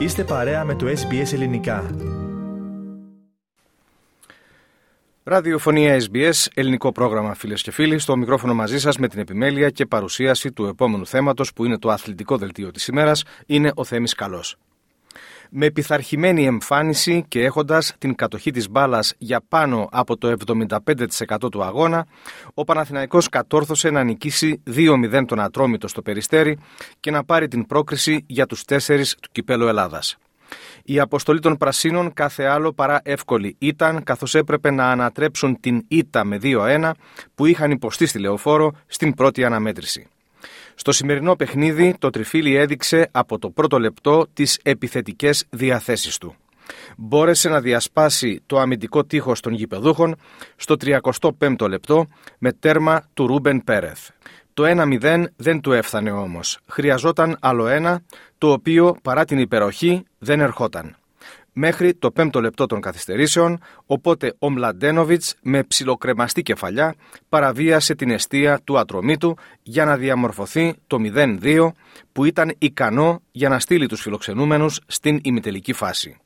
Είστε παρέα με το SBS Ελληνικά. Ραδιοφωνία SBS, ελληνικό πρόγραμμα φίλες και φίλοι. Στο μικρόφωνο μαζί σας με την επιμέλεια και παρουσίαση του επόμενου θέματος που είναι το αθλητικό δελτίο της ημέρας είναι ο Θέμης Καλός με πειθαρχημένη εμφάνιση και έχοντας την κατοχή της μπάλας για πάνω από το 75% του αγώνα, ο Παναθηναϊκός κατόρθωσε να νικήσει 2-0 τον Ατρόμητο στο Περιστέρι και να πάρει την πρόκριση για τους τέσσερις του Κυπέλου Ελλάδας. Η αποστολή των Πρασίνων κάθε άλλο παρά εύκολη ήταν καθώς έπρεπε να ανατρέψουν την ήττα με 2-1 που είχαν υποστεί στη Λεωφόρο στην πρώτη αναμέτρηση. Στο σημερινό παιχνίδι το Τριφύλι έδειξε από το πρώτο λεπτό τις επιθετικές διαθέσεις του. Μπόρεσε να διασπάσει το αμυντικό τείχος των γηπεδούχων στο 35ο λεπτό με τέρμα του Ρούμπεν Πέρεθ. Το 1-0 δεν του έφτανε όμως. Χρειαζόταν άλλο ένα, το οποίο παρά την υπεροχή δεν ερχόταν μέχρι το πέμπτο λεπτό των καθυστερήσεων, οπότε ο Μλαντένοβιτς με ψιλοκρεμαστή κεφαλιά παραβίασε την αιστεία του ατρωμίτου για να διαμορφωθεί το 0-2 που ήταν ικανό για να στείλει τους φιλοξενούμενους στην ημιτελική φάση.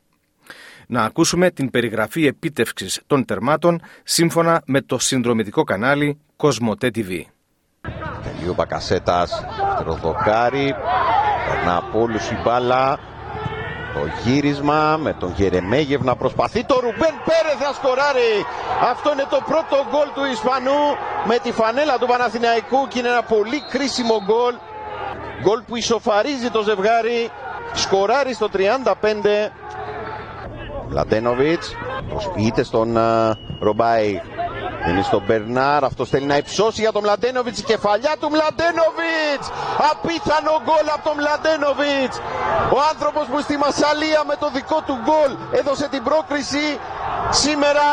Να ακούσουμε την περιγραφή επίτευξης των τερμάτων σύμφωνα με το συνδρομητικό κανάλι Κοσμοτέ TV. Τελείο Μπακασέτας, Τροδοκάρη, περνά από όλους η μπάλα, το γύρισμα με τον Γερεμέγευ να προσπαθεί. Το Ρουμπέν Πέρε θα σκοράρει. Αυτό είναι το πρώτο γκολ του Ισπανού με τη φανέλα του Παναθηναϊκού και είναι ένα πολύ κρίσιμο γκολ. Γκολ που ισοφαρίζει το ζευγάρι. Σκοράρει στο 35. Λατένοβιτς προσποιείται στον uh, Ρομπάι είναι στον Μπερνάρ, αυτό θέλει να υψώσει για τον Μλαντένοβιτς, η κεφαλιά του Μλαντένοβιτς! Απίθανο γκολ από τον Μλαντένοβιτς! Ο άνθρωπος που στη Μασαλία με το δικό του γκολ έδωσε την πρόκριση, σήμερα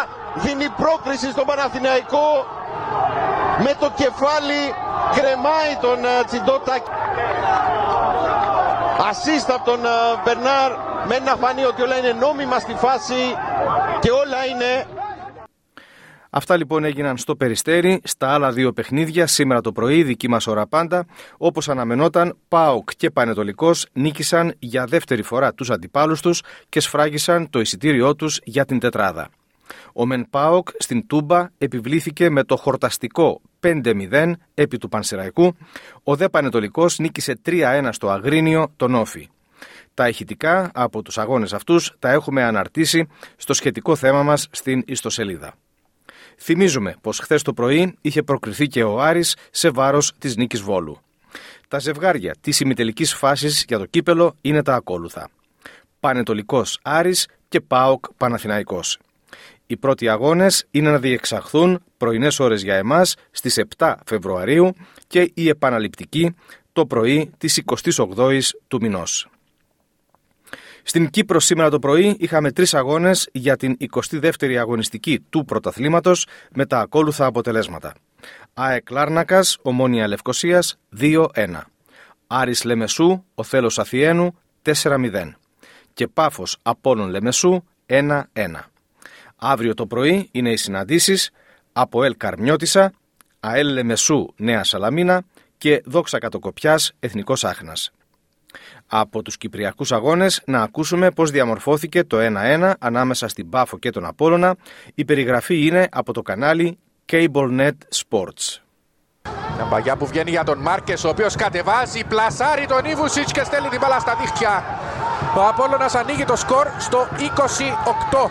δίνει πρόκριση στον Παναθηναϊκό με το κεφάλι κρεμάει τον ε, Τσιντότα Ασίστ από τον ε, Μπερνάρ με να φανεί ότι όλα είναι νόμιμα στη φάση και όλα είναι Αυτά λοιπόν έγιναν στο Περιστέρι, στα άλλα δύο παιχνίδια, σήμερα το πρωί, δική μας ώρα πάντα. Όπως αναμενόταν, ΠΑΟΚ και Πανετολικός νίκησαν για δεύτερη φορά τους αντιπάλους τους και σφράγισαν το εισιτήριό τους για την τετράδα. Ο Μεν ΠΑΟΚ στην Τούμπα επιβλήθηκε με το χορταστικό 5-0 επί του Πανσεραϊκού. Ο Δε Πανετολικός νίκησε 3-1 στο Αγρίνιο τον Όφη. Τα ηχητικά από τους αγώνες αυτούς τα έχουμε αναρτήσει στο σχετικό θέμα μας στην ιστοσελίδα. Θυμίζουμε πως χθες το πρωί είχε προκριθεί και ο Άρης σε βάρος της νίκης Βόλου. Τα ζευγάρια της ημιτελικής φάσης για το κύπελο είναι τα ακόλουθα. Πανετολικός Άρης και ΠΑΟΚ Παναθηναϊκός. Οι πρώτοι αγώνες είναι να διεξαχθούν πρωινές ώρες για εμάς στις 7 Φεβρουαρίου και η επαναληπτική το πρωί της 28ης του μηνός. Στην Κύπρο σήμερα το πρωί είχαμε τρεις αγώνες για την 22η αγωνιστική του πρωταθλήματος με τα ακόλουθα αποτελέσματα. ΑΕΚ Λάρνακας, Ομόνια Λευκοσίας 2-1. Άρης Λεμεσού, ο Θέλος Αθιένου 4-0. Και Πάφος Απόλλων Λεμεσού 1-1. Αύριο το πρωί είναι οι συναντήσεις από Ελ Καρμιώτησα, ΑΕΛ Λεμεσού Νέα Σαλαμίνα και Δόξα Κατοκοπιάς Εθνικός Άχνας από τους Κυπριακούς αγώνες να ακούσουμε πώς διαμορφώθηκε το 1-1 ανάμεσα στην Πάφο και τον Απόλλωνα. Η περιγραφή είναι από το κανάλι CableNet Sports. Μια μπαγιά που βγαίνει για τον Μάρκες, ο οποίος κατεβάζει, πλασάρει τον Ιβουσίτς και στέλνει την μπάλα στα δίχτυα. Ο Απόλλωνας ανοίγει το σκορ στο 28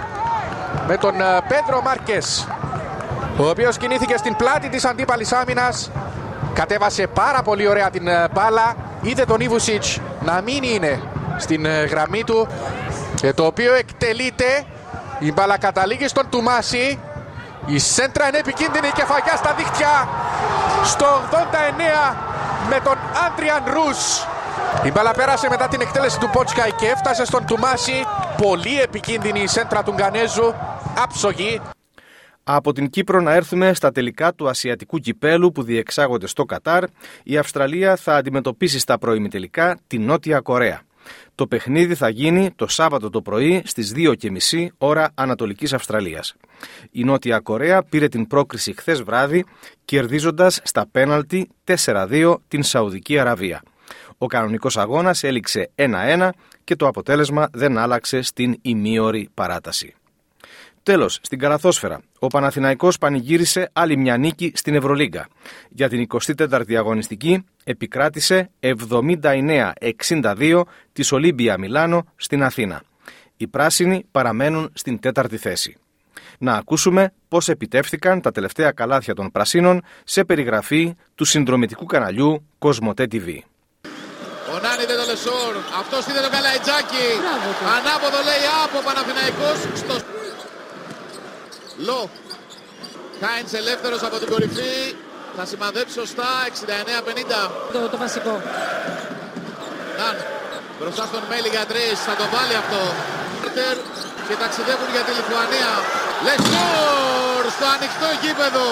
με τον ε, Πέντρο Μάρκες, ο οποίος κινήθηκε στην πλάτη της αντίπαλης άμυνας, κατέβασε πάρα πολύ ωραία την ε, μπάλα, είδε τον Ιβουσίτς να μην είναι στην ε, γραμμή του και το οποίο εκτελείται. Η μπάλα καταλήγει στον Τουμάση. Η σέντρα είναι επικίνδυνη και φαγιά στα δίχτυα. Στο 89 με τον Άντριαν Ρούς. Η μπάλα πέρασε μετά την εκτέλεση του Πότσκαϊ και έφτασε στον Τουμάση. Πολύ επικίνδυνη η σέντρα του Γκανέζου. Άψογη από την Κύπρο να έρθουμε στα τελικά του Ασιατικού Κυπέλου που διεξάγονται στο Κατάρ. Η Αυστραλία θα αντιμετωπίσει στα τελικά τη Νότια Κορέα. Το παιχνίδι θα γίνει το Σάββατο το πρωί στις 2.30 ώρα Ανατολικής Αυστραλίας. Η Νότια Κορέα πήρε την πρόκριση χθες βράδυ κερδίζοντας στα πέναλτι 4-2 την Σαουδική Αραβία. Ο κανονικός αγώνας έληξε 1-1 και το αποτέλεσμα δεν άλλαξε στην ημίωρη παράταση. Τέλος, στην Καραθόσφαιρα, ο Παναθηναϊκός πανηγύρισε άλλη μια νίκη στην Ευρωλίγκα. Για την 24η αγωνιστική επικράτησε 79-62 της Ολύμπια Μιλάνο στην Αθήνα. Οι πράσινοι παραμένουν στην τέταρτη θέση. Να ακούσουμε πώς επιτεύχθηκαν τα τελευταία καλάθια των πρασίνων σε περιγραφή του συνδρομητικού καναλιού Κοσμοτέ TV. Ο Νάνι δεν το Λεσόρ, αυτός είδε το Καλαϊτζάκι, ανάποδο λέει από Παναθηναϊκός στο... Λο, Χάιντς ελεύθερος από την κορυφή, θα σημαδέψει σωστά, 69-50. Το, το βασικό. Ναν, μπροστά στον Μέλη για τρεις, θα το βάλει αυτό. Και ταξιδεύουν για τη Λιθουανία. Λεσόρ στο ανοιχτό γήπεδο.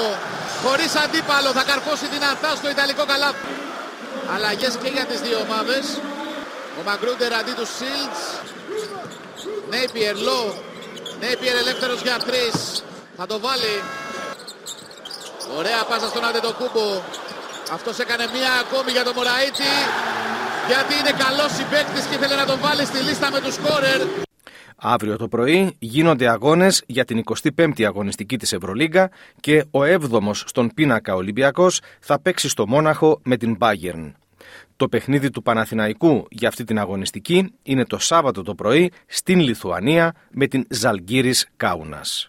Χωρίς αντίπαλο θα καρφώσει δυνατά στο Ιταλικό καλάθι. Αλλαγές και για τις δύο ομάδες. Ο Μαγκρούντερ αντί του Σίλτς. Νέιπιερ, Λό. Νέιπιερ ελεύθερος για τρεις. Θα το βάλει. Ωραία πάσα στον Αντετοκούμπο. Αυτός έκανε μία ακόμη για τον Μωραήτη. Γιατί είναι καλός συμπαίκτης και ήθελε να τον βάλει στη λίστα με τους σκόρερ. Αύριο το πρωί γίνονται αγώνες για την 25η αγωνιστική της Ευρωλίγκα και ο 7ος στον πίνακα Ολυμπιακός θα παίξει στο Μόναχο με την Bayern. Το παιχνίδι του Παναθηναϊκού για αυτή την αγωνιστική είναι το Σάββατο το πρωί στην Λιθουανία με την Ζαλγκύρης Κάουνας.